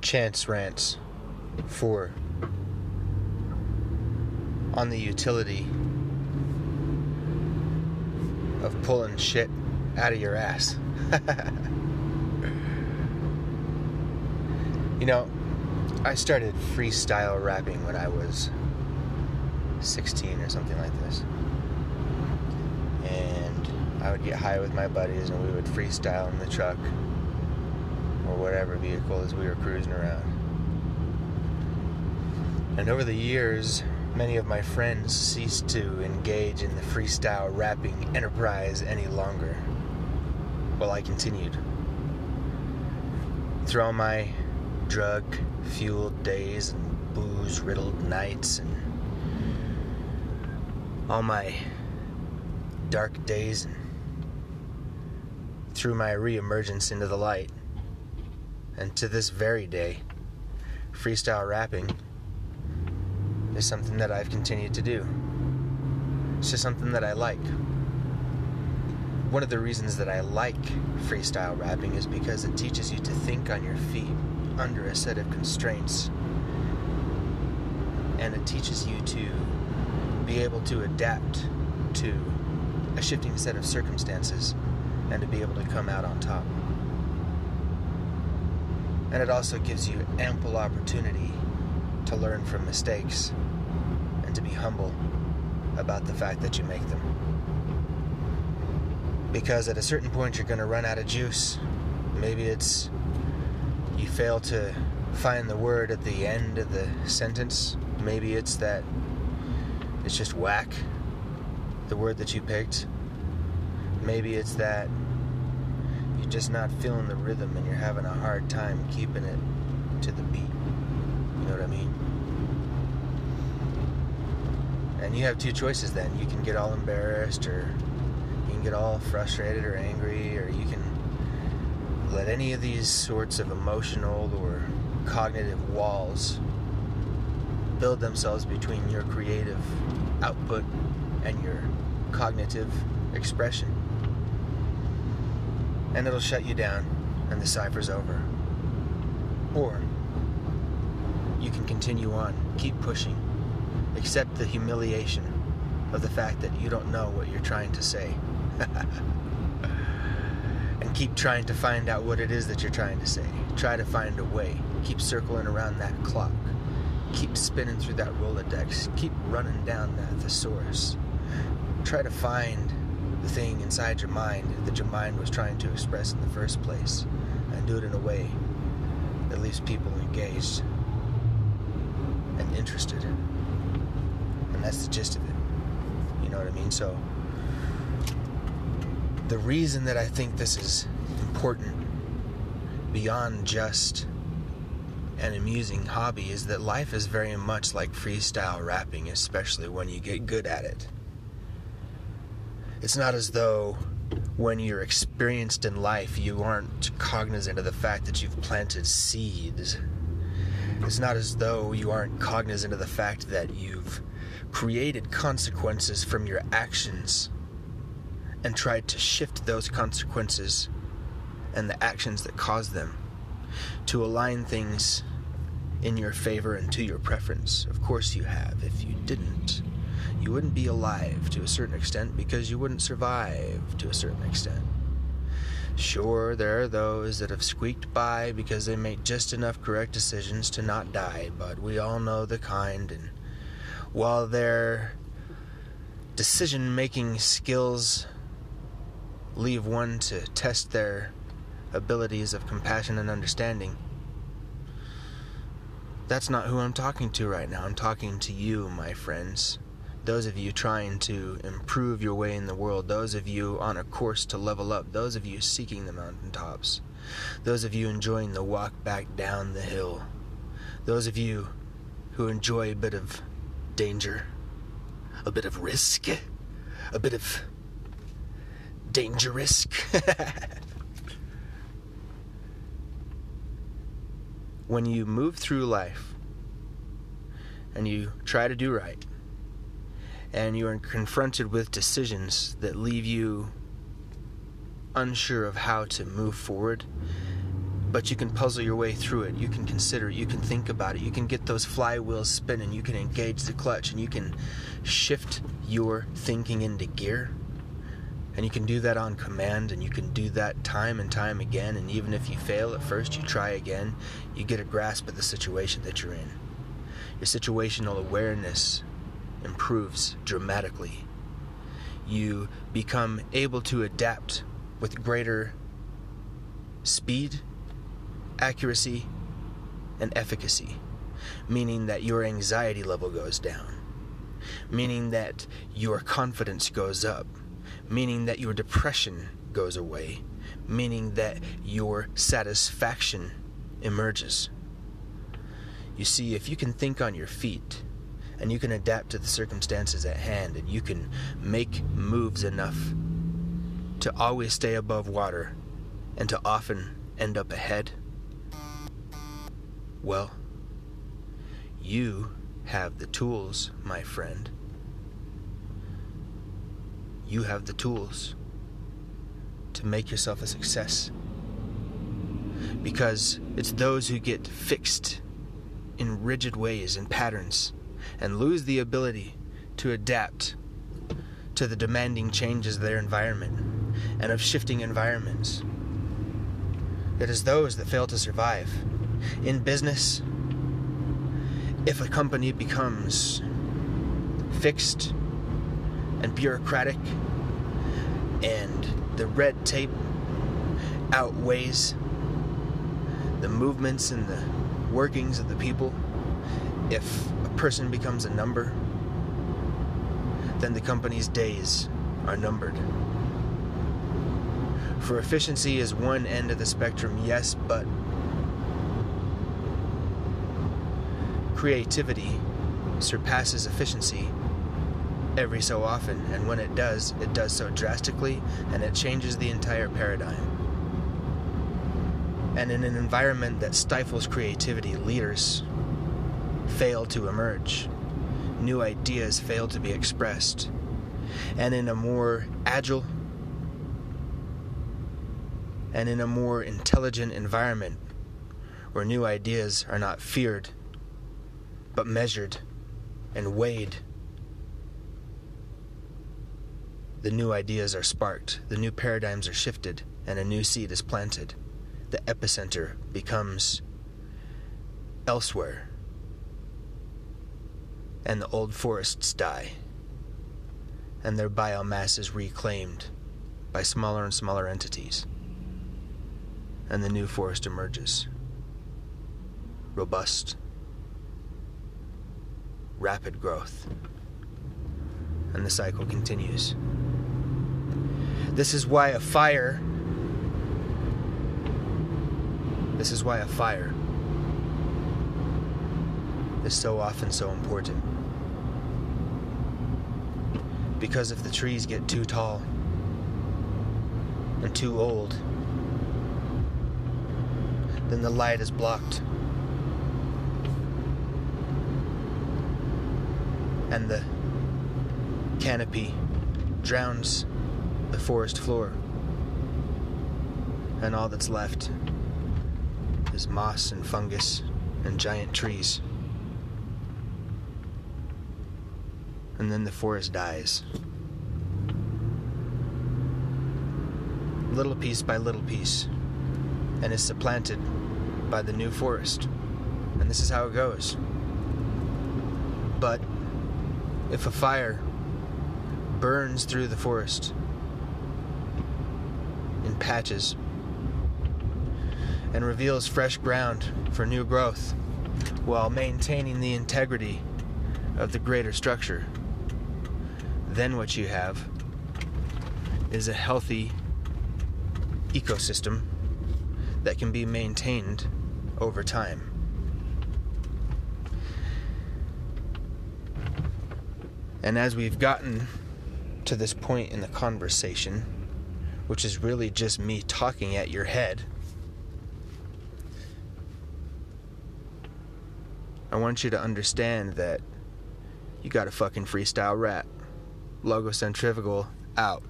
Chance Rants 4 on the utility of pulling shit out of your ass. you know, I started freestyle rapping when I was 16 or something like this. And I would get high with my buddies and we would freestyle in the truck or whatever vehicle as we were cruising around. And over the years, many of my friends ceased to engage in the freestyle rapping enterprise any longer. While I continued. Through all my drug fueled days and booze riddled nights and all my dark days and through my reemergence into the light. And to this very day, freestyle rapping is something that I've continued to do. It's just something that I like. One of the reasons that I like freestyle rapping is because it teaches you to think on your feet under a set of constraints. And it teaches you to be able to adapt to a shifting set of circumstances and to be able to come out on top. And it also gives you ample opportunity to learn from mistakes and to be humble about the fact that you make them. Because at a certain point, you're going to run out of juice. Maybe it's you fail to find the word at the end of the sentence. Maybe it's that it's just whack, the word that you picked. Maybe it's that you're just not feeling the rhythm and you're having a hard time keeping it to the beat. You know what I mean? And you have two choices then. You can get all embarrassed or you can get all frustrated or angry or you can let any of these sorts of emotional or cognitive walls build themselves between your creative output and your cognitive expression. And it'll shut you down and the cipher's over. Or you can continue on, keep pushing, accept the humiliation of the fact that you don't know what you're trying to say. and keep trying to find out what it is that you're trying to say. Try to find a way. Keep circling around that clock. Keep spinning through that Rolodex. Keep running down that thesaurus. Try to find the thing inside your mind that your mind was trying to express in the first place and do it in a way that leaves people engaged and interested. And that's the gist of it. You know what I mean? So, the reason that I think this is important beyond just an amusing hobby is that life is very much like freestyle rapping, especially when you get good at it. It's not as though when you're experienced in life, you aren't cognizant of the fact that you've planted seeds. It's not as though you aren't cognizant of the fact that you've created consequences from your actions and tried to shift those consequences and the actions that caused them to align things in your favor and to your preference. Of course, you have. If you didn't, you wouldn't be alive to a certain extent because you wouldn't survive to a certain extent. Sure, there are those that have squeaked by because they made just enough correct decisions to not die, but we all know the kind, and while their decision making skills leave one to test their abilities of compassion and understanding, that's not who I'm talking to right now. I'm talking to you, my friends. Those of you trying to improve your way in the world, those of you on a course to level up, those of you seeking the mountaintops, those of you enjoying the walk back down the hill, those of you who enjoy a bit of danger, a bit of risk, a bit of danger risk. when you move through life and you try to do right, and you are confronted with decisions that leave you unsure of how to move forward, but you can puzzle your way through it. You can consider it. You can think about it. You can get those flywheels spinning. You can engage the clutch and you can shift your thinking into gear. And you can do that on command and you can do that time and time again. And even if you fail at first, you try again. You get a grasp of the situation that you're in. Your situational awareness improves dramatically. You become able to adapt with greater speed accuracy, and efficacy, meaning that your anxiety level goes down, meaning that your confidence goes up, meaning that your depression goes away, meaning that your satisfaction emerges. You see, if you can think on your feet, and you can adapt to the circumstances at hand, and you can make moves enough to always stay above water and to often end up ahead, well, you have the tools, my friend. You have the tools to make yourself a success. Because it's those who get fixed in rigid ways and patterns and lose the ability to adapt to the demanding changes of their environment and of shifting environments. It is those that fail to survive in business, if a company becomes fixed and bureaucratic and the red tape outweighs the movements and the workings of the people, if person becomes a number, then the company's days are numbered. For efficiency is one end of the spectrum, yes, but creativity surpasses efficiency every so often, and when it does, it does so drastically and it changes the entire paradigm. And in an environment that stifles creativity, leaders fail to emerge, new ideas fail to be expressed, and in a more agile and in a more intelligent environment where new ideas are not feared but measured and weighed. The new ideas are sparked, the new paradigms are shifted, and a new seed is planted. The epicenter becomes elsewhere, and the old forests die, and their biomass is reclaimed by smaller and smaller entities, and the new forest emerges robust rapid growth. And the cycle continues. This is why a fire. This is why a fire is so often so important. Because if the trees get too tall and too old, then the light is blocked and the canopy drowns the forest floor. And all that's left is moss and fungus and giant trees. And then the forest dies. Little piece by little piece. And is supplanted by the new forest. And this is how it goes. But if a fire burns through the forest in patches and reveals fresh ground for new growth while maintaining the integrity of the greater structure, then what you have is a healthy ecosystem that can be maintained over time. And as we've gotten to this point in the conversation, which is really just me talking at your head, I want you to understand that you got a fucking freestyle rap. Logocentrifugal out.